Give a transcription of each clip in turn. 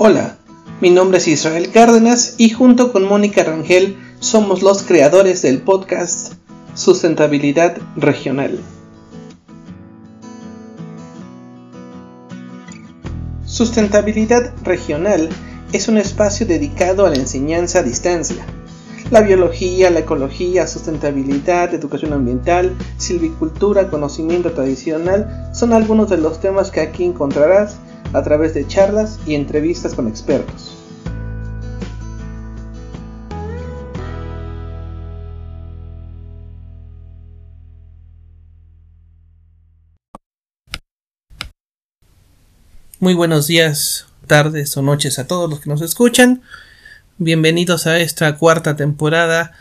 Hola, mi nombre es Israel Cárdenas y junto con Mónica Rangel somos los creadores del podcast Sustentabilidad Regional. Sustentabilidad Regional es un espacio dedicado a la enseñanza a distancia. La biología, la ecología, sustentabilidad, educación ambiental, silvicultura, conocimiento tradicional son algunos de los temas que aquí encontrarás a través de charlas y entrevistas con expertos. Muy buenos días, tardes o noches a todos los que nos escuchan. Bienvenidos a esta cuarta temporada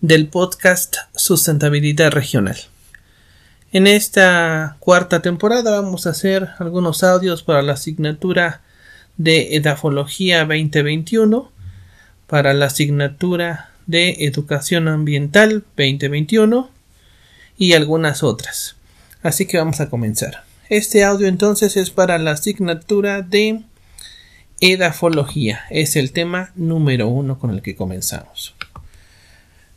del podcast Sustentabilidad Regional. En esta cuarta temporada vamos a hacer algunos audios para la asignatura de Edafología 2021, para la asignatura de Educación Ambiental 2021 y algunas otras. Así que vamos a comenzar. Este audio entonces es para la asignatura de Edafología. Es el tema número uno con el que comenzamos.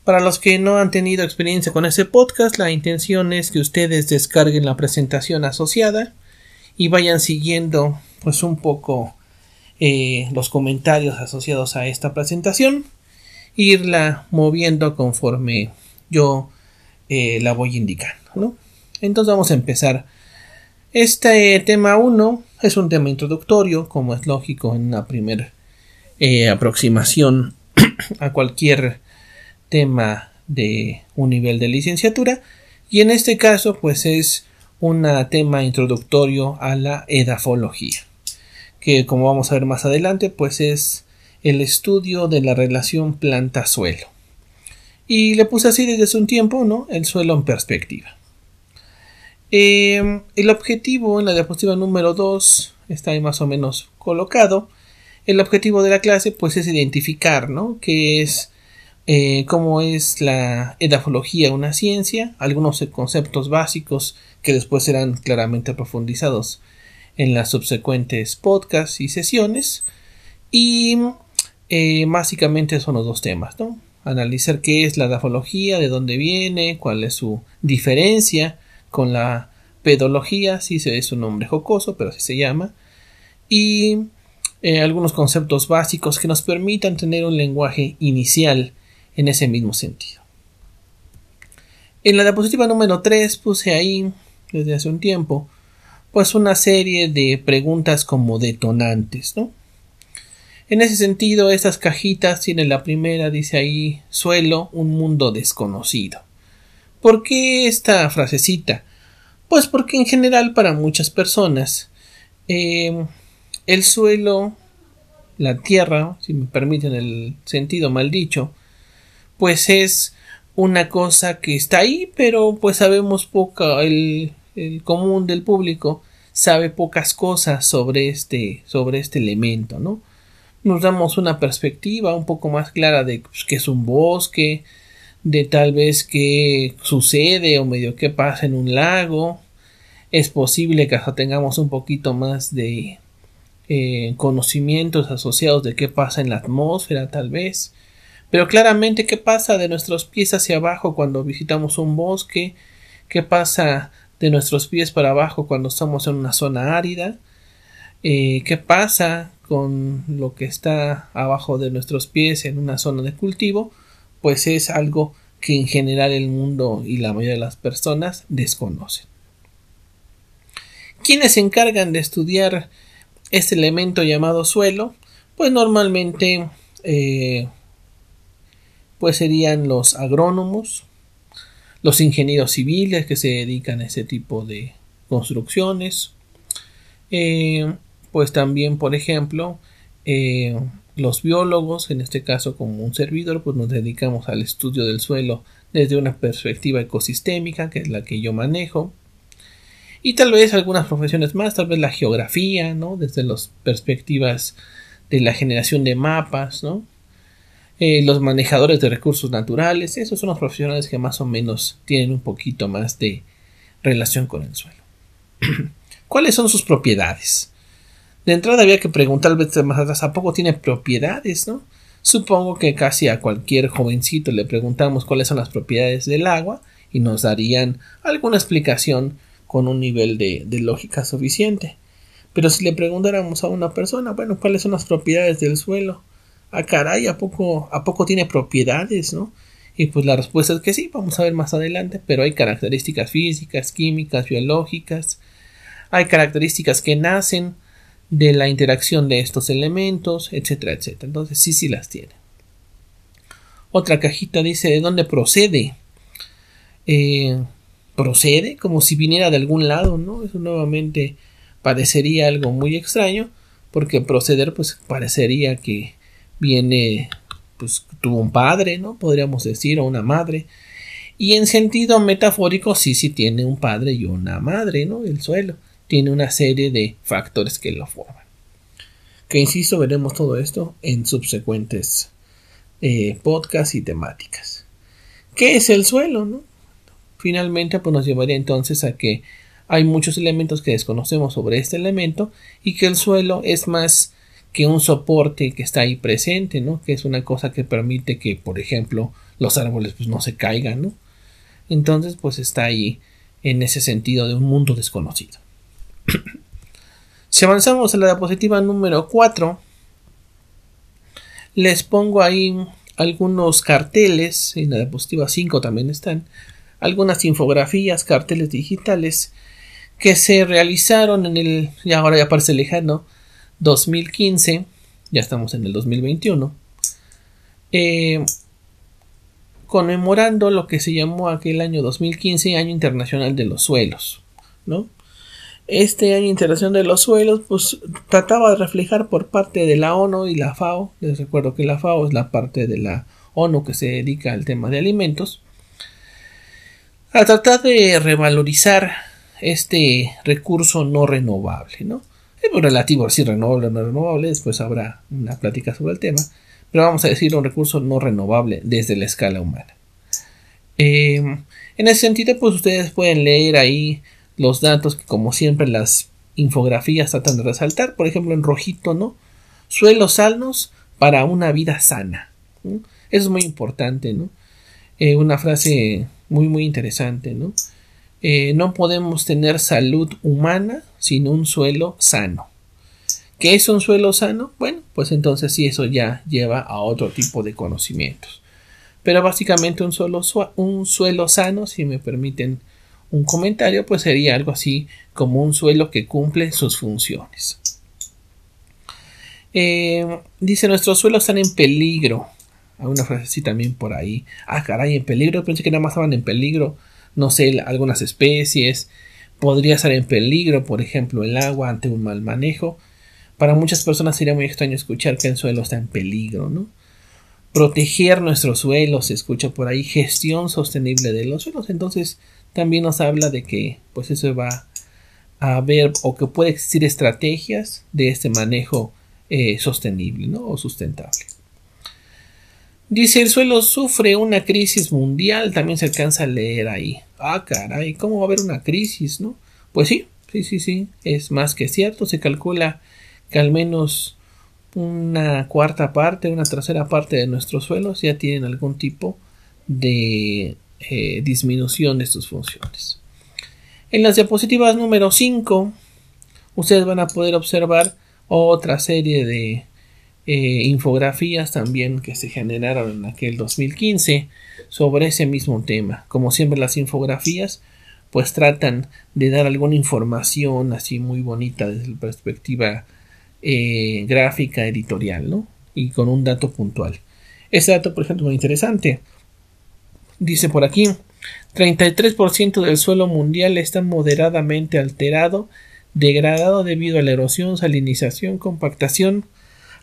Para los que no han tenido experiencia con ese podcast, la intención es que ustedes descarguen la presentación asociada y vayan siguiendo pues un poco eh, los comentarios asociados a esta presentación irla moviendo conforme yo eh, la voy indicando entonces vamos a empezar. Este tema 1 es un tema introductorio como es lógico en una primera eh, aproximación a cualquier tema de un nivel de licenciatura y en este caso pues es un tema introductorio a la edafología que como vamos a ver más adelante pues es el estudio de la relación planta-suelo. Y le puse así desde hace un tiempo no el suelo en perspectiva. Eh, el objetivo en la diapositiva número 2 está ahí más o menos colocado. El objetivo de la clase pues es identificar ¿no? qué es eh, cómo es la edafología una ciencia, algunos conceptos básicos que después serán claramente profundizados en las subsecuentes podcasts y sesiones y eh, básicamente son los dos temas, ¿no? Analizar qué es la edafología, de dónde viene, cuál es su diferencia con la pedología, si sí es un nombre jocoso, pero así se llama, y eh, algunos conceptos básicos que nos permitan tener un lenguaje inicial en ese mismo sentido. En la diapositiva número 3 puse ahí, desde hace un tiempo, pues una serie de preguntas como detonantes, ¿no? En ese sentido, estas cajitas tienen la primera, dice ahí, suelo, un mundo desconocido. ¿Por qué esta frasecita? Pues porque en general para muchas personas eh, el suelo, la tierra, si me permiten el sentido mal dicho, pues es una cosa que está ahí, pero pues sabemos poca, el, el común del público sabe pocas cosas sobre este, sobre este elemento, ¿no? Nos damos una perspectiva un poco más clara de pues, que es un bosque, de tal vez qué sucede o medio qué pasa en un lago. Es posible que hasta tengamos un poquito más de eh, conocimientos asociados de qué pasa en la atmósfera, tal vez. Pero claramente, ¿qué pasa de nuestros pies hacia abajo cuando visitamos un bosque? ¿Qué pasa de nuestros pies para abajo cuando estamos en una zona árida? Eh, ¿Qué pasa con lo que está abajo de nuestros pies en una zona de cultivo? Pues es algo que en general el mundo y la mayoría de las personas desconocen. ¿Quiénes se encargan de estudiar este elemento llamado suelo? Pues normalmente eh, pues serían los agrónomos, los ingenieros civiles que se dedican a ese tipo de construcciones, eh, pues también, por ejemplo, eh, los biólogos, en este caso como un servidor, pues nos dedicamos al estudio del suelo desde una perspectiva ecosistémica, que es la que yo manejo, y tal vez algunas profesiones más, tal vez la geografía, ¿no? Desde las perspectivas de la generación de mapas, ¿no? Eh, los manejadores de recursos naturales, esos son los profesionales que más o menos tienen un poquito más de relación con el suelo. ¿Cuáles son sus propiedades? De entrada había que preguntar más atrás, ¿a poco tiene propiedades, no? Supongo que casi a cualquier jovencito le preguntamos cuáles son las propiedades del agua y nos darían alguna explicación con un nivel de, de lógica suficiente. Pero si le preguntáramos a una persona, bueno, ¿cuáles son las propiedades del suelo? Ah, caray, ¿a poco, ¿a poco tiene propiedades, no? Y pues la respuesta es que sí, vamos a ver más adelante, pero hay características físicas, químicas, biológicas, hay características que nacen de la interacción de estos elementos, etcétera, etcétera. Entonces sí, sí las tiene. Otra cajita dice de dónde procede. Eh, procede como si viniera de algún lado, ¿no? Eso nuevamente parecería algo muy extraño, porque proceder pues parecería que viene pues tuvo un padre, ¿no? Podríamos decir, o una madre. Y en sentido metafórico sí, sí tiene un padre y una madre, ¿no? El suelo tiene una serie de factores que lo forman. Que insisto, veremos todo esto en subsecuentes eh, podcasts y temáticas. ¿Qué es el suelo, no? Finalmente, pues nos llevaría entonces a que hay muchos elementos que desconocemos sobre este elemento y que el suelo es más que un soporte que está ahí presente, ¿no? Que es una cosa que permite que, por ejemplo, los árboles pues no se caigan, ¿no? Entonces, pues está ahí en ese sentido de un mundo desconocido. si avanzamos a la diapositiva número 4, les pongo ahí algunos carteles, en la diapositiva 5 también están, algunas infografías, carteles digitales que se realizaron en el, y ahora ya parece lejano, 2015, ya estamos en el 2021, eh, conmemorando lo que se llamó aquel año 2015 Año Internacional de los Suelos, ¿no? Este Año Internacional de los Suelos, pues trataba de reflejar por parte de la ONU y la FAO, les recuerdo que la FAO es la parte de la ONU que se dedica al tema de alimentos, a tratar de revalorizar este recurso no renovable, ¿no? Es muy relativo si renovable o no renovable, después habrá una plática sobre el tema, pero vamos a decir un recurso no renovable desde la escala humana. Eh, en ese sentido, pues ustedes pueden leer ahí los datos que como siempre las infografías tratan de resaltar, por ejemplo en rojito, ¿no? Suelos sanos para una vida sana. Eso es muy importante, ¿no? Eh, una frase muy muy interesante, ¿no? Eh, no podemos tener salud humana sin un suelo sano. ¿Qué es un suelo sano? Bueno, pues entonces sí, eso ya lleva a otro tipo de conocimientos. Pero básicamente un suelo, un suelo sano, si me permiten un comentario, pues sería algo así como un suelo que cumple sus funciones. Eh, dice, nuestros suelos están en peligro. Hay una frase así también por ahí. Ah, caray, en peligro. Pensé que nada más estaban en peligro no sé, algunas especies, podría estar en peligro, por ejemplo, el agua ante un mal manejo. Para muchas personas sería muy extraño escuchar que el suelo está en peligro, ¿no? Proteger nuestros suelos, se escucha por ahí, gestión sostenible de los suelos, entonces también nos habla de que pues eso va a haber o que puede existir estrategias de este manejo eh, sostenible, ¿no? O sustentable. Dice el suelo sufre una crisis mundial, también se alcanza a leer ahí. Ah, caray, ¿cómo va a haber una crisis, no? Pues sí, sí, sí, sí, es más que cierto, se calcula que al menos una cuarta parte, una tercera parte de nuestros suelos ya tienen algún tipo de eh, disminución de sus funciones. En las diapositivas número 5, ustedes van a poder observar otra serie de eh, infografías también que se generaron en aquel 2015 sobre ese mismo tema. Como siempre las infografías pues tratan de dar alguna información así muy bonita desde la perspectiva eh, gráfica editorial, ¿no? Y con un dato puntual. Este dato, por ejemplo, muy interesante. Dice por aquí, 33% del suelo mundial está moderadamente alterado, degradado debido a la erosión, salinización, compactación,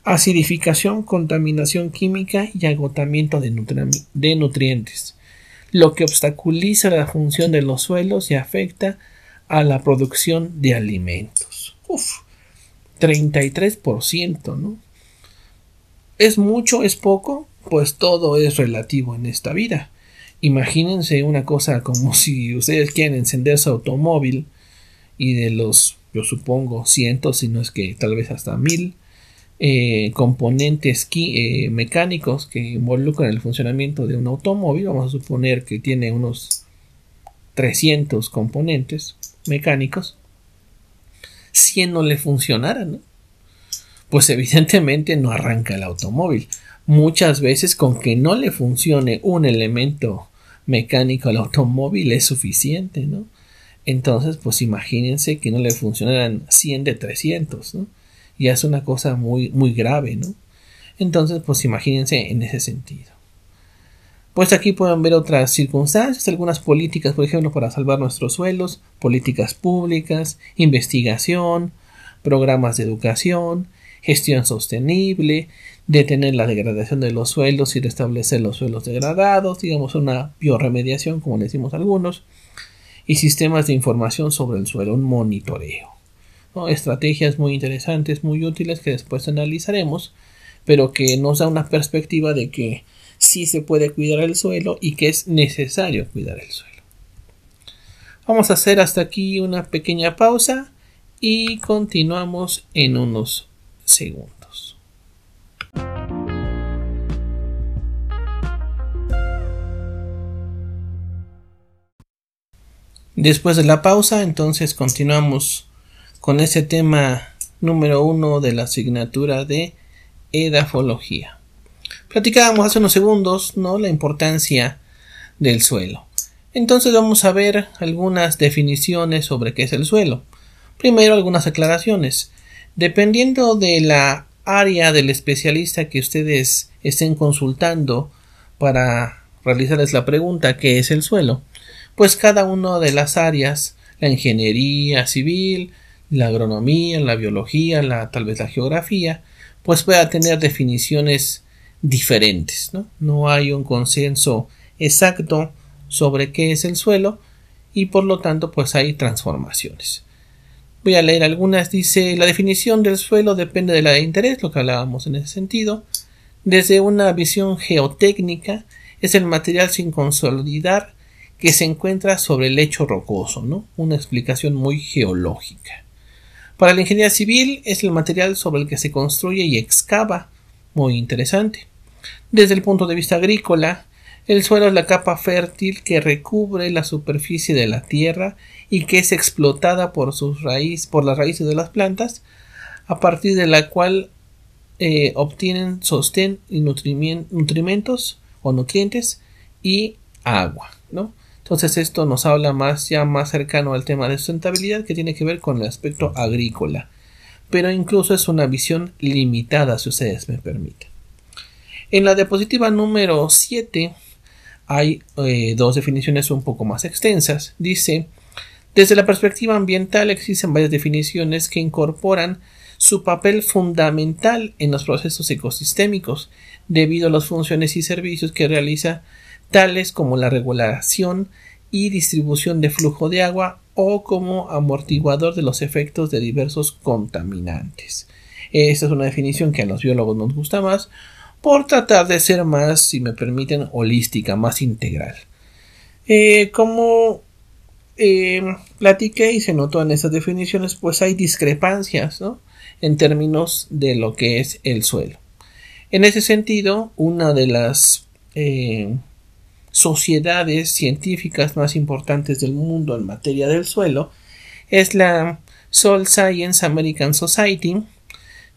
acidificación, contaminación química y agotamiento de, nutrientes, lo que obstaculiza la función de los suelos y afecta a la producción de alimentos. Uf, 33%, ¿no? ¿Es mucho? ¿Es poco? Pues todo es relativo en esta vida. Imagínense una cosa como si ustedes quieren encender su automóvil y de los yo supongo, cientos, si no es que tal vez hasta mil eh, componentes eh, mecánicos que involucran el funcionamiento de un automóvil. Vamos a suponer que tiene unos 300 componentes mecánicos. 100 no le funcionaran, pues evidentemente no arranca el automóvil. Muchas veces con que no le funcione un elemento mecánico al automóvil es suficiente, ¿no? Entonces, pues imagínense que no le funcionaran 100 de 300, ¿no? Ya es una cosa muy, muy grave, ¿no? Entonces, pues imagínense en ese sentido. Pues aquí pueden ver otras circunstancias, algunas políticas, por ejemplo, para salvar nuestros suelos, políticas públicas, investigación, programas de educación, gestión sostenible, detener la degradación de los suelos y restablecer los suelos degradados, digamos una bioremediación, como le decimos algunos, y sistemas de información sobre el suelo, un monitoreo. Estrategias muy interesantes, muy útiles que después analizaremos, pero que nos da una perspectiva de que sí se puede cuidar el suelo y que es necesario cuidar el suelo. Vamos a hacer hasta aquí una pequeña pausa y continuamos en unos segundos. Después de la pausa, entonces continuamos con ese tema número uno de la asignatura de edafología. Platicábamos hace unos segundos, ¿no? La importancia del suelo. Entonces vamos a ver algunas definiciones sobre qué es el suelo. Primero algunas aclaraciones. Dependiendo de la área del especialista que ustedes estén consultando para realizarles la pregunta ¿qué es el suelo? Pues cada una de las áreas, la ingeniería civil, la agronomía, la biología, la, tal vez la geografía, pues pueda tener definiciones diferentes. ¿no? no hay un consenso exacto sobre qué es el suelo y por lo tanto pues hay transformaciones. Voy a leer algunas. Dice la definición del suelo depende de la de interés, lo que hablábamos en ese sentido. Desde una visión geotécnica es el material sin consolidar que se encuentra sobre el lecho rocoso, ¿no? Una explicación muy geológica. Para la ingeniería civil es el material sobre el que se construye y excava. Muy interesante. Desde el punto de vista agrícola, el suelo es la capa fértil que recubre la superficie de la tierra y que es explotada por sus raíces, por las raíces de las plantas, a partir de la cual eh, obtienen sostén y nutrimentos o nutrientes y agua, ¿no? Entonces esto nos habla más ya más cercano al tema de sustentabilidad que tiene que ver con el aspecto agrícola. Pero incluso es una visión limitada si ustedes me permiten. En la diapositiva número 7 hay eh, dos definiciones un poco más extensas. Dice desde la perspectiva ambiental existen varias definiciones que incorporan su papel fundamental en los procesos ecosistémicos debido a las funciones y servicios que realiza tales como la regulación y distribución de flujo de agua o como amortiguador de los efectos de diversos contaminantes. Esta es una definición que a los biólogos nos gusta más por tratar de ser más, si me permiten, holística, más integral. Eh, como eh, platiqué y se notó en estas definiciones, pues hay discrepancias ¿no? en términos de lo que es el suelo. En ese sentido, una de las eh, sociedades científicas más importantes del mundo en materia del suelo es la Soil Science American Society,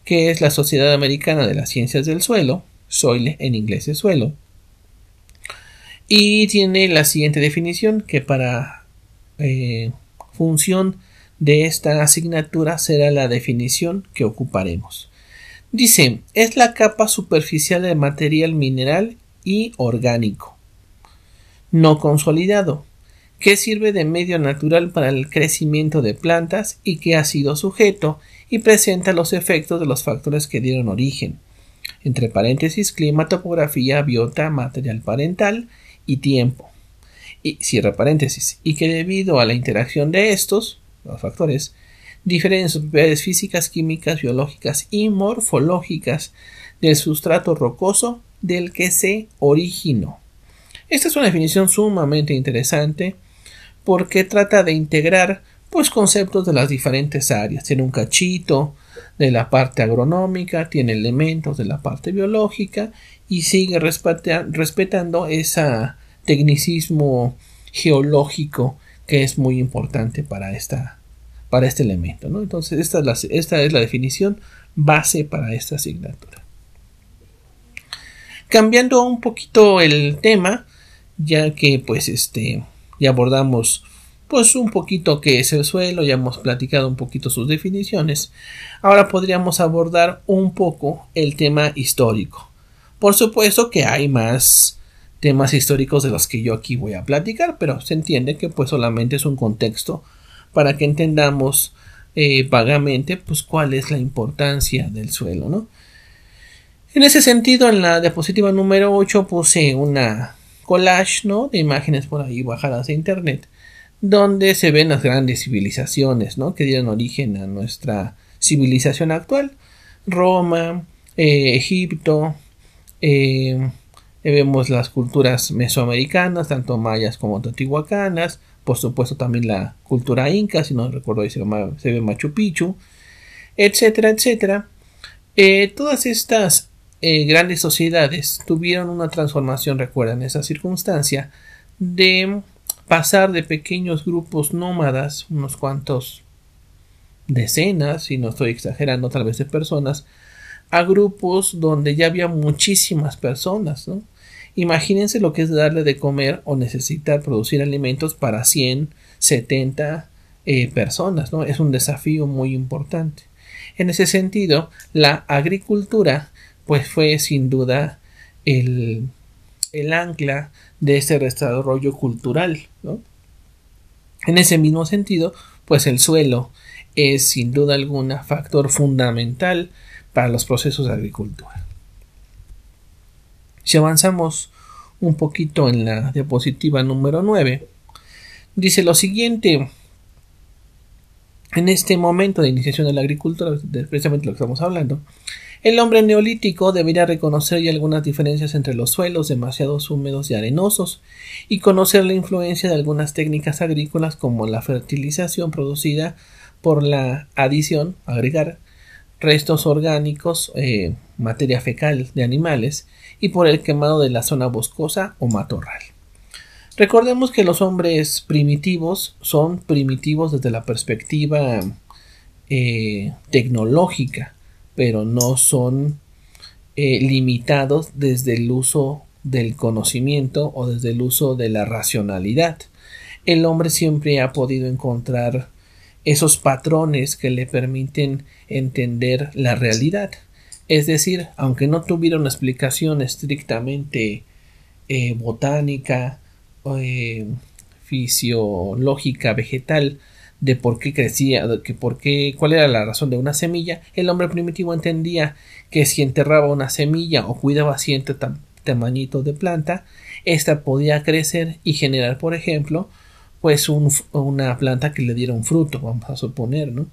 que es la Sociedad Americana de las Ciencias del Suelo, soil en inglés es suelo, y tiene la siguiente definición que para eh, función de esta asignatura será la definición que ocuparemos. Dice, es la capa superficial de material mineral y orgánico no consolidado, que sirve de medio natural para el crecimiento de plantas y que ha sido sujeto y presenta los efectos de los factores que dieron origen, entre paréntesis clima, topografía, biota, material parental y tiempo. Y cierra paréntesis, y que debido a la interacción de estos, los factores, difieren sus propiedades físicas, químicas, biológicas y morfológicas del sustrato rocoso del que se originó. Esta es una definición sumamente interesante porque trata de integrar pues conceptos de las diferentes áreas. Tiene un cachito de la parte agronómica, tiene elementos de la parte biológica y sigue respetando ese tecnicismo geológico que es muy importante para, esta, para este elemento. ¿no? Entonces, esta es, la, esta es la definición base para esta asignatura. Cambiando un poquito el tema, ya que pues este ya abordamos pues un poquito qué es el suelo, ya hemos platicado un poquito sus definiciones. Ahora podríamos abordar un poco el tema histórico. Por supuesto que hay más temas históricos de los que yo aquí voy a platicar, pero se entiende que pues solamente es un contexto para que entendamos eh, vagamente pues cuál es la importancia del suelo, ¿no? En ese sentido, en la diapositiva número 8 puse una collage, ¿no? De imágenes por ahí bajadas de internet, donde se ven las grandes civilizaciones, ¿no? Que dieron origen a nuestra civilización actual. Roma, eh, Egipto, eh, vemos las culturas mesoamericanas, tanto mayas como teotihuacanas, por supuesto también la cultura inca, si no recuerdo se, se ve Machu Picchu, etcétera, etcétera. Eh, todas estas eh, grandes sociedades tuvieron una transformación, recuerdan esa circunstancia, de pasar de pequeños grupos nómadas, unos cuantos decenas, si no estoy exagerando, tal vez de personas, a grupos donde ya había muchísimas personas, ¿no? Imagínense lo que es darle de comer o necesitar producir alimentos para 100, 70 eh, personas, ¿no? Es un desafío muy importante. En ese sentido, la agricultura pues fue sin duda el, el ancla de ese desarrollo cultural. ¿no? En ese mismo sentido, pues el suelo es sin duda alguna factor fundamental para los procesos de agricultura. Si avanzamos un poquito en la diapositiva número 9, dice lo siguiente. En este momento de iniciación de la agricultura, precisamente lo que estamos hablando, el hombre neolítico debería reconocer ya algunas diferencias entre los suelos demasiado húmedos y arenosos y conocer la influencia de algunas técnicas agrícolas como la fertilización producida por la adición, agregar restos orgánicos, eh, materia fecal de animales y por el quemado de la zona boscosa o matorral. Recordemos que los hombres primitivos son primitivos desde la perspectiva eh, tecnológica pero no son eh, limitados desde el uso del conocimiento o desde el uso de la racionalidad. El hombre siempre ha podido encontrar esos patrones que le permiten entender la realidad. Es decir, aunque no tuviera una explicación estrictamente eh, botánica, eh, fisiológica, vegetal, de por qué crecía, que por qué, cuál era la razón de una semilla, el hombre primitivo entendía que si enterraba una semilla o cuidaba cierto tamañito de planta, ésta podía crecer y generar, por ejemplo, pues una planta que le diera un fruto, vamos a suponer, ¿no?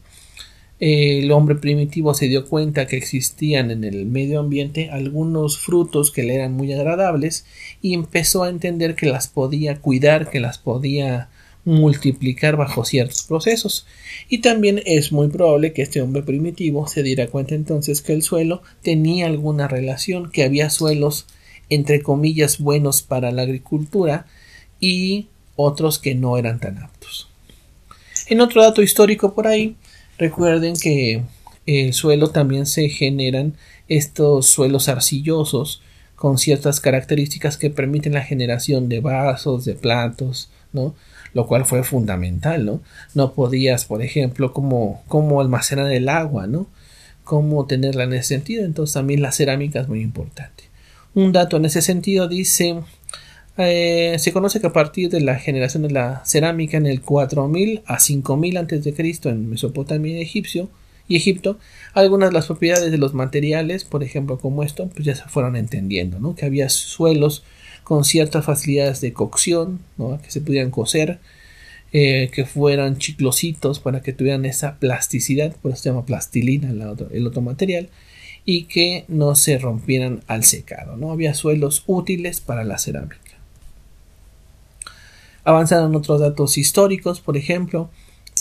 El hombre primitivo se dio cuenta que existían en el medio ambiente algunos frutos que le eran muy agradables y empezó a entender que las podía cuidar, que las podía multiplicar bajo ciertos procesos. Y también es muy probable que este hombre primitivo se diera cuenta entonces que el suelo tenía alguna relación, que había suelos entre comillas buenos para la agricultura y otros que no eran tan aptos. En otro dato histórico por ahí, recuerden que el suelo también se generan estos suelos arcillosos con ciertas características que permiten la generación de vasos, de platos, ¿no? Lo cual fue fundamental, ¿no? No podías, por ejemplo, como, como almacenar el agua, ¿no? Cómo tenerla en ese sentido, entonces también la cerámica es muy importante. Un dato en ese sentido dice, eh, se conoce que a partir de la generación de la cerámica en el 4000 a 5000 a.C. en Mesopotamia y y Egipto, algunas de las propiedades de los materiales, por ejemplo como esto, pues ya se fueron entendiendo, ¿no? Que había suelos con ciertas facilidades de cocción, que se pudieran cocer, eh, que fueran chiclositos para que tuvieran esa plasticidad, por eso se llama plastilina el otro, material, y que no se rompieran al secado. ¿no? Había suelos útiles para la cerámica. Avanzaron otros datos históricos, por ejemplo,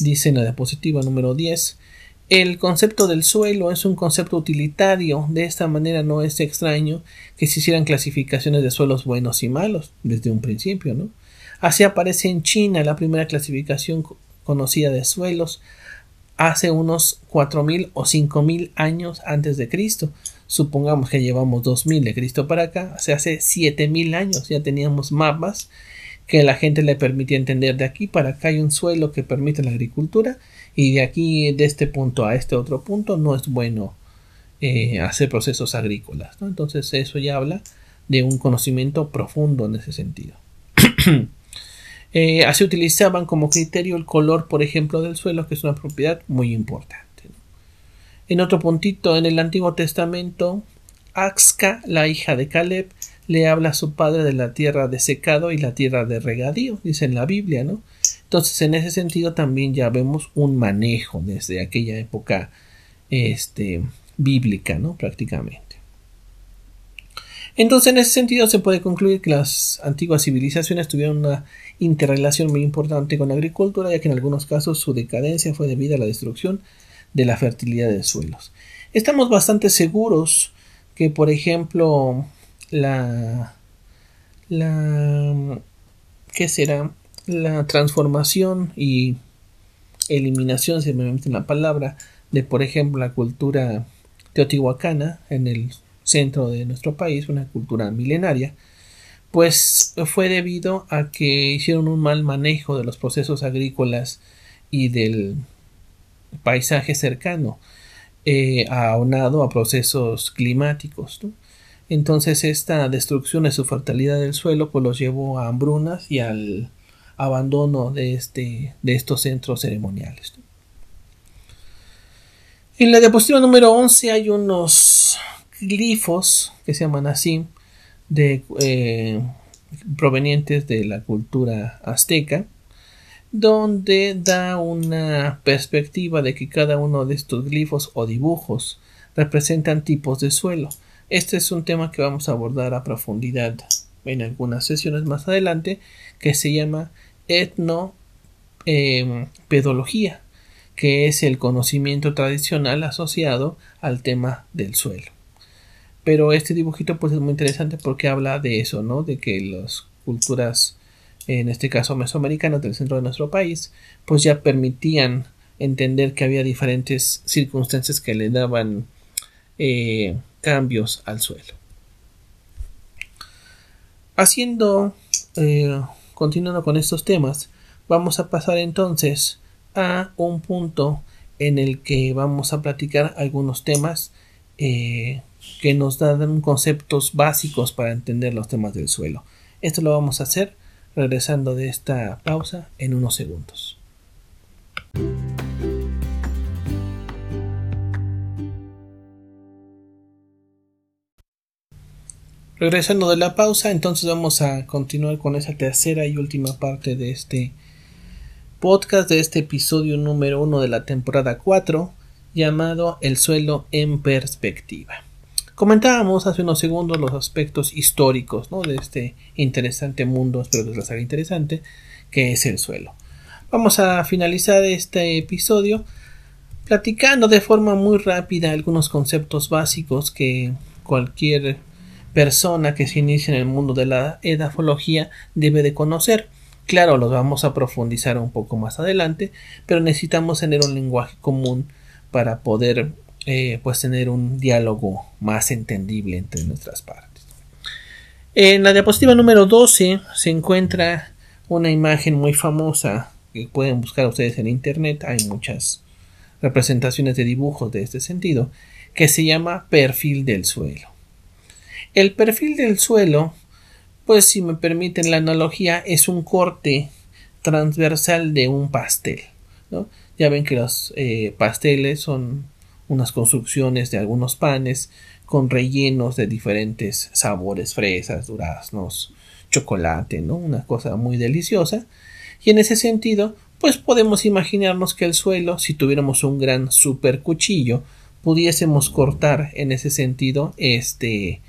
Dice en la diapositiva número 10 el concepto del suelo es un concepto utilitario, de esta manera no es extraño que se hicieran clasificaciones de suelos buenos y malos desde un principio, ¿no? Así aparece en China la primera clasificación conocida de suelos hace unos 4000 o 5000 años antes de Cristo. Supongamos que llevamos 2000 de Cristo para acá, o hace 7000 años ya teníamos mapas que la gente le permitía entender de aquí para acá hay un suelo que permite la agricultura y de aquí de este punto a este otro punto no es bueno eh, hacer procesos agrícolas entonces eso ya habla de un conocimiento profundo en ese sentido. Eh, así utilizaban como criterio el color por ejemplo del suelo que es una propiedad muy importante en otro puntito en el antiguo testamento Axca la hija de Caleb le habla a su padre de la tierra de secado y la tierra de regadío dice en la Biblia no entonces, en ese sentido también ya vemos un manejo desde aquella época este, bíblica, ¿no? Prácticamente. Entonces, en ese sentido se puede concluir que las antiguas civilizaciones tuvieron una interrelación muy importante con la agricultura, ya que en algunos casos su decadencia fue debida a la destrucción de la fertilidad de suelos. Estamos bastante seguros que, por ejemplo, la la ¿qué será? La transformación y eliminación, si me permiten la palabra, de por ejemplo la cultura teotihuacana en el centro de nuestro país, una cultura milenaria, pues fue debido a que hicieron un mal manejo de los procesos agrícolas y del paisaje cercano, eh, a procesos climáticos. Entonces esta destrucción de su fertilidad del suelo pues los llevó a hambrunas y al abandono de, este, de estos centros ceremoniales. En la diapositiva número 11 hay unos glifos que se llaman así, de, eh, provenientes de la cultura azteca, donde da una perspectiva de que cada uno de estos glifos o dibujos representan tipos de suelo. Este es un tema que vamos a abordar a profundidad en algunas sesiones más adelante, que se llama etnopedología, em, que es el conocimiento tradicional asociado al tema del suelo. Pero este dibujito pues es muy interesante porque habla de eso, ¿no? De que las culturas, en este caso mesoamericanas del centro de nuestro país, pues ya permitían entender que había diferentes circunstancias que le daban eh, cambios al suelo. Haciendo eh, continuando con estos temas, vamos a pasar entonces a un punto en el que vamos a platicar algunos temas eh, que nos dan conceptos básicos para entender los temas del suelo. Esto lo vamos a hacer regresando de esta pausa en unos segundos. Regresando de la pausa, entonces vamos a continuar con esa tercera y última parte de este podcast, de este episodio número uno de la temporada 4, llamado El suelo en perspectiva. Comentábamos hace unos segundos los aspectos históricos de este interesante mundo, espero que les haga interesante, que es el suelo. Vamos a finalizar este episodio platicando de forma muy rápida algunos conceptos básicos que cualquier persona que se inicia en el mundo de la edafología debe de conocer. Claro, los vamos a profundizar un poco más adelante, pero necesitamos tener un lenguaje común para poder eh, pues tener un diálogo más entendible entre nuestras partes. En la diapositiva número 12 se encuentra una imagen muy famosa que pueden buscar ustedes en internet. Hay muchas representaciones de dibujos de este sentido que se llama perfil del suelo. El perfil del suelo, pues si me permiten la analogía, es un corte transversal de un pastel. ¿no? Ya ven que los eh, pasteles son unas construcciones de algunos panes con rellenos de diferentes sabores, fresas, duraznos, chocolate, ¿no? Una cosa muy deliciosa. Y en ese sentido, pues podemos imaginarnos que el suelo, si tuviéramos un gran super cuchillo, pudiésemos cortar en ese sentido este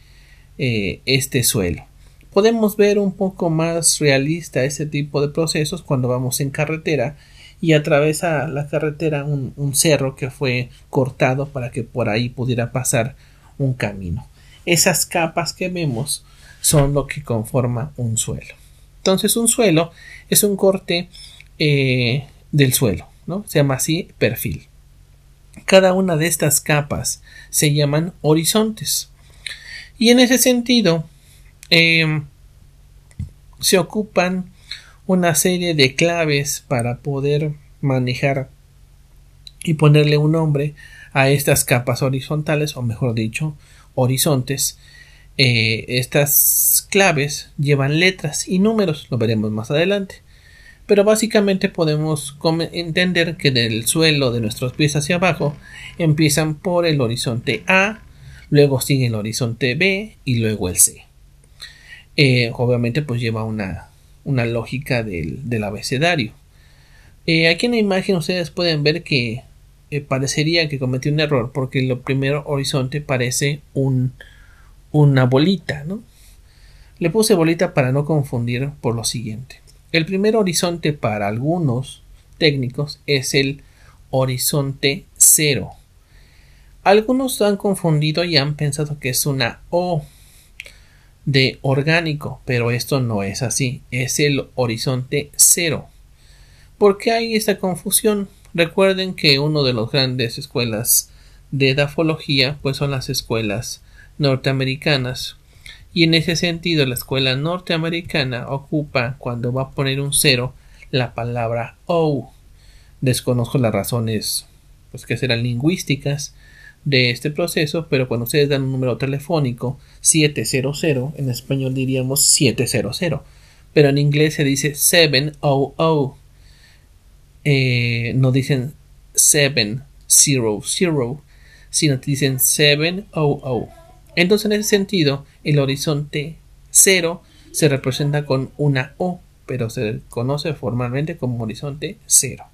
eh, este suelo. Podemos ver un poco más realista ese tipo de procesos cuando vamos en carretera y atraviesa la carretera un, un cerro que fue cortado para que por ahí pudiera pasar un camino. Esas capas que vemos son lo que conforma un suelo. Entonces un suelo es un corte eh, del suelo, ¿no? Se llama así perfil. Cada una de estas capas se llaman horizontes. Y en ese sentido em, se ocupan una serie de claves para poder manejar y ponerle un nombre a estas capas horizontales o mejor dicho horizontes eh, estas claves llevan letras y números, lo veremos más adelante. Pero básicamente podemos entender que del suelo de nuestros pies hacia abajo empiezan por el horizonte A, luego sigue el horizonte B y luego el C. Eh, obviamente pues lleva una, una lógica del, abecedario. Eh, aquí en la imagen ustedes pueden ver que parecería que cometí un error porque el primero horizonte parece un, una bolita, ¿no? Le puse bolita para no confundir por lo siguiente. El primer horizonte para algunos técnicos es el horizonte cero. Algunos han confundido y han pensado que es una O de orgánico, pero esto no es así, es el horizonte cero. ¿Por qué hay esta confusión? Recuerden que uno de los grandes escuelas de edafología pues son las escuelas norteamericanas. Y en ese sentido, la escuela norteamericana ocupa, cuando va a poner un cero, la palabra O. Desconozco las razones, pues que serán lingüísticas de este proceso, pero cuando ustedes dan un número telefónico 700, en español diríamos 700, pero en inglés se dice 700, eh, no dicen 700, sino que dicen 700. Entonces, en ese sentido, el horizonte cero se representa con una O, pero se conoce formalmente como horizonte cero.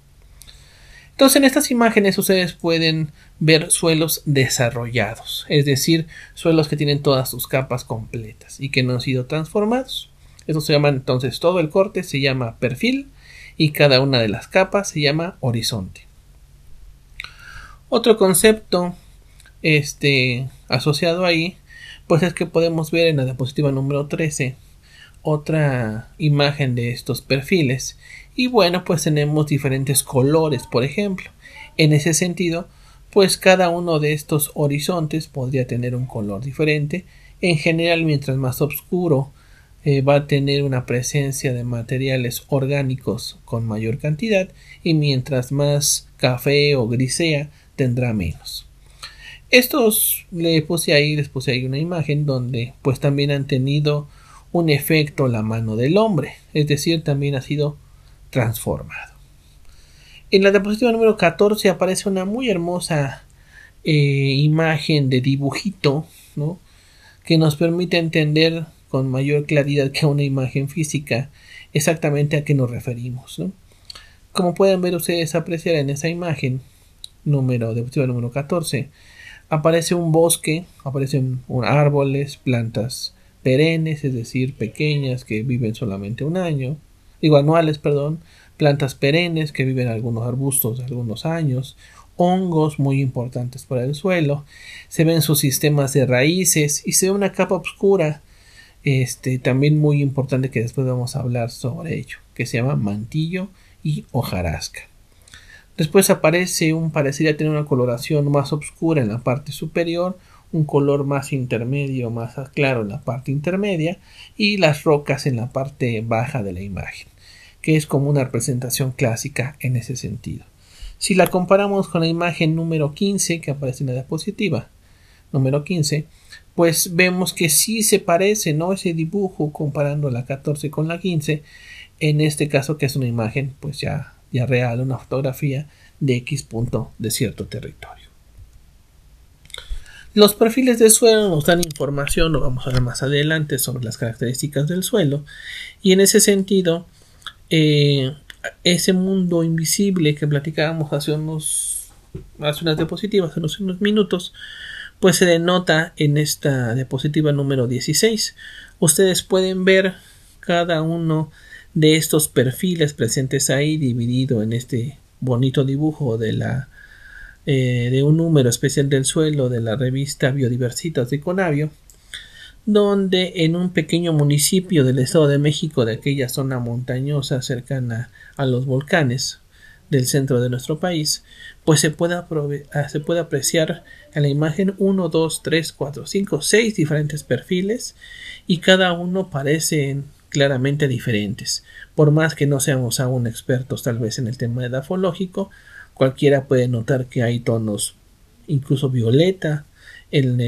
Entonces, en estas imágenes ustedes pueden ver suelos desarrollados, es decir, suelos que tienen todas sus capas completas y que no han sido transformados. Eso se llama entonces todo el corte se llama perfil y cada una de las capas se llama horizonte. Otro concepto este, asociado ahí, pues es que podemos ver en la diapositiva número 13 otra imagen de estos perfiles y bueno pues tenemos diferentes colores por ejemplo. En ese sentido pues cada uno de estos horizontes podría tener un color diferente. En general mientras más oscuro eh, va a tener una presencia de materiales orgánicos con mayor cantidad y mientras más café o grisea tendrá menos. Estos le puse ahí, les puse ahí una imagen donde pues también han tenido un efecto la mano del hombre, es decir, también ha sido transformado. En la diapositiva número 14 aparece una muy hermosa eh, imagen de dibujito, ¿no? que nos permite entender con mayor claridad que una imagen física exactamente a qué nos referimos. ¿no? Como pueden ver ustedes apreciar en esa imagen número diapositiva número 14 aparece un bosque, aparecen árboles, plantas perennes, es decir, pequeñas que viven solamente un año, digo anuales, perdón, plantas perennes que viven algunos arbustos de algunos años, hongos muy importantes para el suelo, se ven sus sistemas de raíces y se ve una capa oscura, este, también muy importante que después vamos a hablar sobre ello, que se llama mantillo y hojarasca. Después aparece un parecería tener una coloración más oscura en la parte superior, un color más intermedio, más claro en la parte intermedia y las rocas en la parte baja de la imagen, que es como una representación clásica en ese sentido. Si la comparamos con la imagen número 15 que aparece en la diapositiva, número 15, pues vemos que sí se parece, ¿no? Ese dibujo comparando la 14 con la 15, en este caso que es una imagen pues ya ya real, una fotografía de X punto de cierto territorio. Los perfiles del suelo nos dan información, lo vamos a ver más adelante, sobre las características del suelo. Y en ese sentido, eh, ese mundo invisible que platicábamos hace unos hace unas diapositivas, hace unos, unos minutos, pues se denota en esta diapositiva número 16. Ustedes pueden ver cada uno de estos perfiles presentes ahí dividido en este bonito dibujo de la eh, de un número especial del suelo de la revista Biodiversitas de Conavio donde en un pequeño municipio del Estado de México de aquella zona montañosa cercana a los volcanes del centro de nuestro país, pues se puede, ah, se puede apreciar en la imagen 1, 2, 3, 4, 5, 6 diferentes perfiles y cada uno parecen claramente diferentes. Por más que no seamos aún expertos tal vez en el tema edafológico, cualquiera puede notar que hay tonos incluso violeta en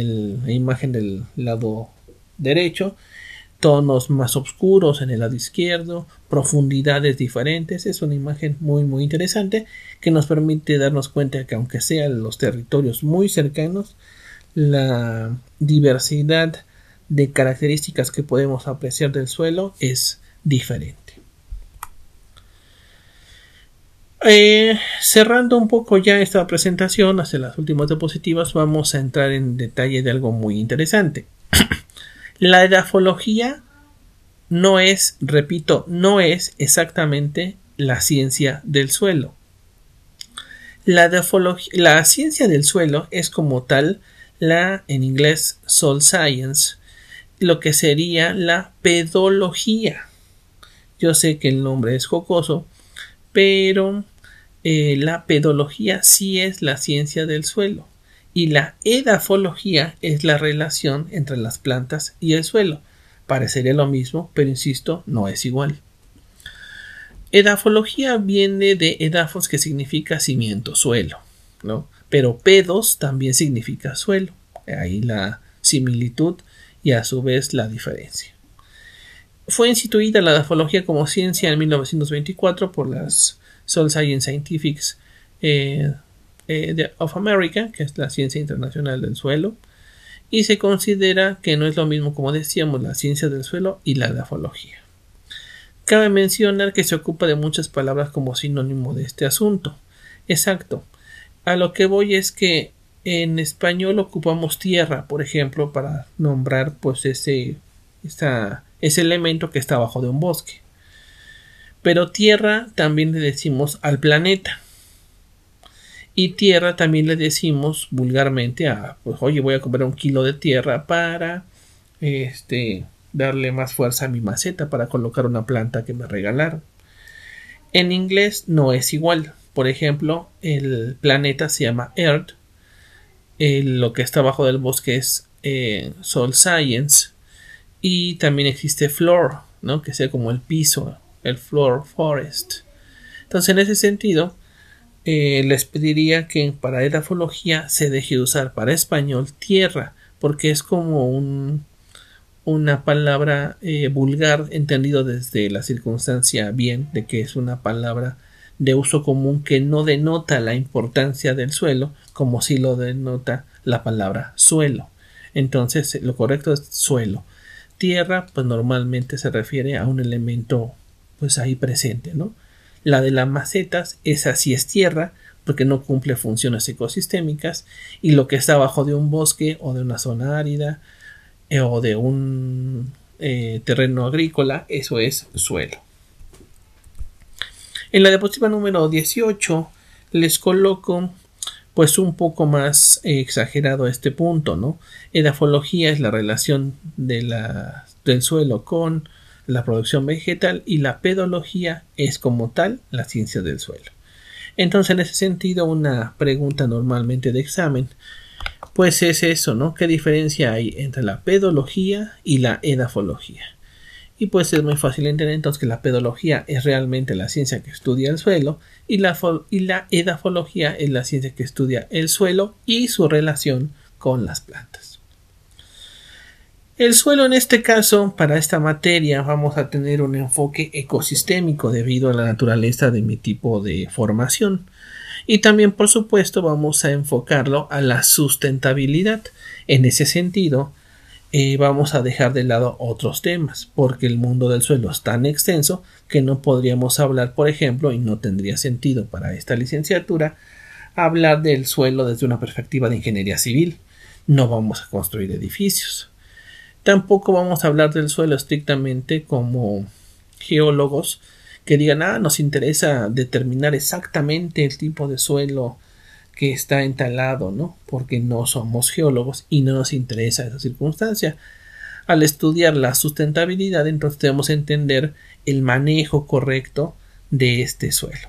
la imagen del lado derecho, tonos más oscuros en el lado izquierdo, profundidades diferentes. Es una imagen muy muy interesante que nos permite darnos cuenta que aunque sean los territorios muy cercanos, la diversidad de características que podemos apreciar del suelo es diferente. Eh, cerrando un poco ya esta presentación hacia las últimas diapositivas, vamos a entrar en detalle de algo muy interesante. La edafología no es, repito, no es exactamente la ciencia del suelo. La, la ciencia del suelo es como tal la, en inglés, soil science, lo que sería la pedología. Yo sé que el nombre es jocoso, pero eh, la pedología sí es la ciencia del suelo y la edafología es la relación entre las plantas y el suelo. Parecería lo mismo, pero insisto, no es igual. Edafología viene de edafos que significa cimiento, suelo, ¿no? Pero pedos también significa suelo. Ahí la similitud y a su vez la diferencia. Fue instituida la edafología como ciencia en 1924 por las Soil Science Scientifics eh, eh, of America, que es la ciencia internacional del suelo, y se considera que no es lo mismo, como decíamos, la ciencia del suelo y la edafología. Cabe mencionar que se ocupa de muchas palabras como sinónimo de este asunto. Exacto. A lo que voy es que en español ocupamos tierra, por ejemplo, para nombrar pues ese, ese elemento que está abajo de un bosque. Pero tierra también le decimos al planeta. Y tierra también le decimos vulgarmente a, pues oye, voy a comprar un kilo de tierra para este darle más fuerza a mi maceta para colocar una planta que me regalaron. En inglés no es igual. Por ejemplo, el planeta se llama Earth. lo que está abajo del bosque es eh, Soul Science. Y también existe Floor, ¿no? que sea como el piso, el Floor Forest. Entonces, en ese sentido, eh, les pediría que para edafología se deje de usar para español tierra, porque es como un, una palabra eh, vulgar entendido desde la circunstancia bien de que es una palabra de uso común que no denota la importancia del suelo como si lo denota la palabra suelo. Entonces lo correcto es suelo. Tierra pues normalmente se refiere a un elemento pues ahí presente, ¿no? La de las macetas, esa sí es tierra, porque no cumple funciones ecosistémicas, y lo que está abajo de un bosque o de una zona árida eh, o de un eh, terreno agrícola, eso es suelo. En la diapositiva número 18 les coloco pues un poco más eh, exagerado este punto, ¿no? Edafología es la relación de la, del suelo con la producción vegetal y la pedología es como tal la ciencia del suelo. Entonces, en ese sentido, una pregunta normalmente de examen, pues es eso, ¿no? ¿Qué diferencia hay entre la pedología y la edafología? Y pues es muy fácil entender entonces que la pedología es realmente la ciencia que estudia el suelo y la, y la edafología es la ciencia que estudia el suelo y su relación con las plantas. El suelo en este caso, para esta materia, vamos a tener un enfoque ecosistémico debido a la naturaleza de mi tipo de formación. Y también, por supuesto, vamos a enfocarlo a la sustentabilidad. En ese sentido, eh, vamos a dejar de lado otros temas, porque el mundo del suelo es tan extenso que no podríamos hablar, por ejemplo, y no tendría sentido para esta licenciatura, hablar del suelo desde una perspectiva de ingeniería civil. No vamos a construir edificios Tampoco vamos a hablar del suelo estrictamente como geólogos que digan, ah, nos interesa determinar exactamente el tipo de suelo que está entalado, ¿no? Porque no somos geólogos y no nos interesa esa circunstancia. Al estudiar la sustentabilidad, entonces debemos entender el manejo correcto de este suelo.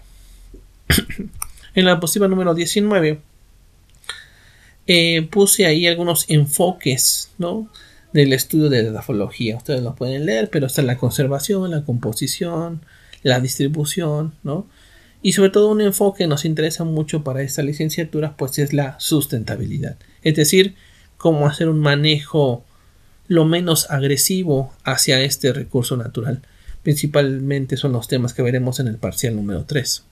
en la diapositiva número 19 eh, puse ahí algunos enfoques, ¿no? Del estudio de la. Ustedes lo pueden leer, pero está la conservación, la composición, la distribución, ¿no? Y sobre todo un enfoque que nos interesa mucho para esta licenciatura, pues es la sustentabilidad. Es decir, cómo hacer un manejo lo menos agresivo hacia este recurso natural. Principalmente son los temas que veremos en el parcial número 3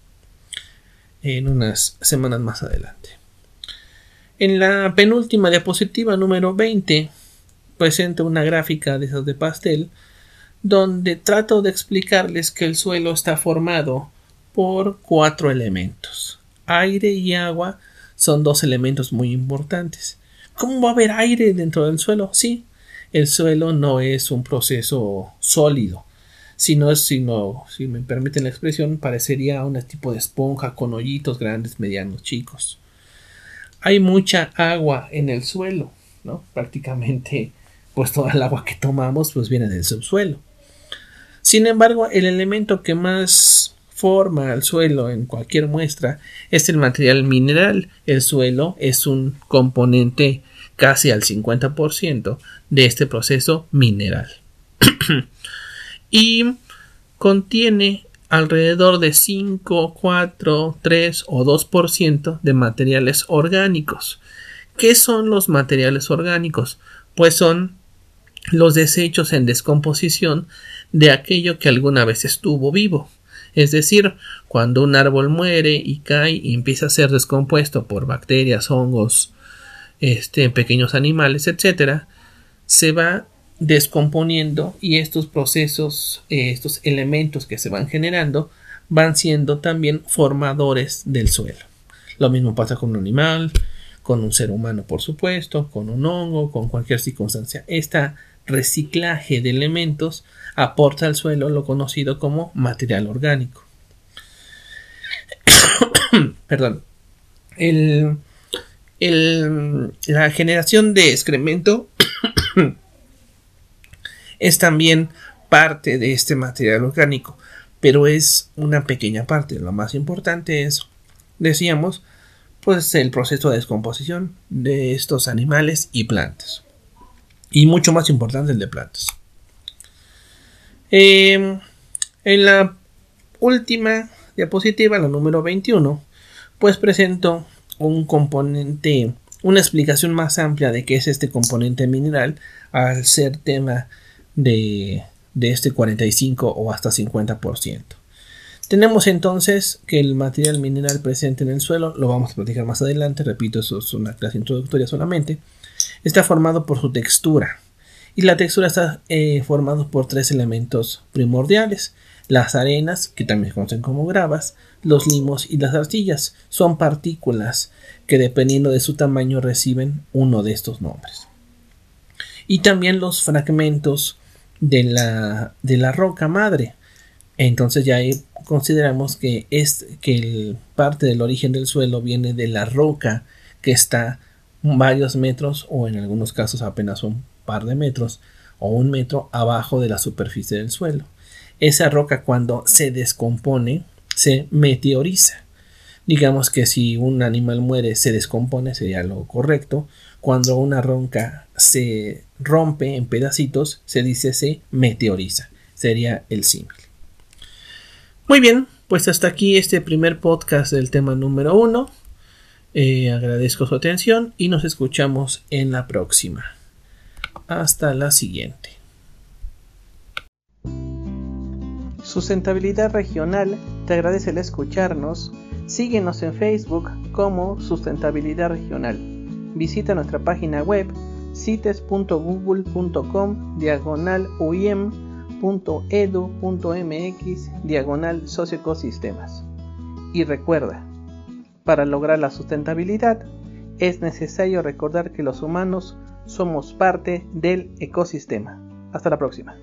en unas semanas más adelante. En la penúltima diapositiva número 20 presento una gráfica de esas de pastel donde trato de explicarles que el suelo está formado por cuatro elementos. Aire y agua son dos elementos muy importantes. ¿Cómo va a haber aire dentro del suelo? Sí, el suelo no es un proceso sólido, sino sino, si me permiten la expresión, parecería un tipo de esponja con hoyitos grandes, medianos, chicos. Hay mucha agua en el suelo, ¿no? Prácticamente, pues toda el agua que tomamos, pues viene del subsuelo. Sin embargo, el elemento que más forma al suelo en cualquier muestra es el material mineral. El suelo es un componente casi al 50% de este proceso mineral. y contiene alrededor de 5, 4, 3 o 2% de materiales orgánicos. ¿Qué son los materiales orgánicos? Pues son los desechos en descomposición de aquello que alguna vez estuvo vivo. Es decir, cuando un árbol muere y cae y empieza a ser descompuesto por bacterias, hongos, este, pequeños animales, etc., se va descomponiendo y estos procesos, eh, estos elementos que se van generando, van siendo también formadores del suelo. Lo mismo pasa con un animal, con un ser humano, por supuesto, con un hongo, con cualquier circunstancia. Esta reciclaje de elementos aporta al suelo lo conocido como material orgánico. Perdón. La generación de excremento es también parte de este material orgánico, pero es una pequeña parte. Lo más importante es, decíamos, pues el proceso de descomposición de estos animales y plantas y mucho más importante el de plantas. Em, en la última diapositiva, la número 21, pues presento un componente, una explicación más amplia de qué es este componente mineral al ser tema de, de este 45 o hasta 50%. Tenemos entonces que el material mineral presente en el suelo, lo vamos a platicar más adelante, repito, eso es una clase introductoria solamente, está formado por su textura. Y la textura está eh, formada por tres elementos primordiales. Las arenas, que también se conocen como gravas, los limos y las arcillas. Son partículas que dependiendo de su tamaño reciben uno de estos nombres. Y también los fragmentos de la, de la roca madre. Entonces ya consideramos que, es, que parte del origen del suelo viene de la roca que está varios metros o en algunos casos apenas un par de metros o un metro abajo de la superficie del suelo. Esa roca cuando se descompone se meteoriza. Digamos que si un animal muere se descompone sería lo correcto. Cuando una roca se rompe en pedacitos se dice se meteoriza. Sería el símil. Muy bien, pues hasta aquí este primer podcast del tema número uno. Eh, agradezco su atención y nos escuchamos en la próxima. Hasta la siguiente. Sustentabilidad Regional te agradece el escucharnos. Síguenos en Facebook como Sustentabilidad Regional. Visita nuestra página web cites.google.com diagonal uim.edu.mx diagonal socioecosistemas. Y recuerda, para lograr la sustentabilidad, es necesario recordar que los humanos somos parte del ecosistema. Hasta la próxima.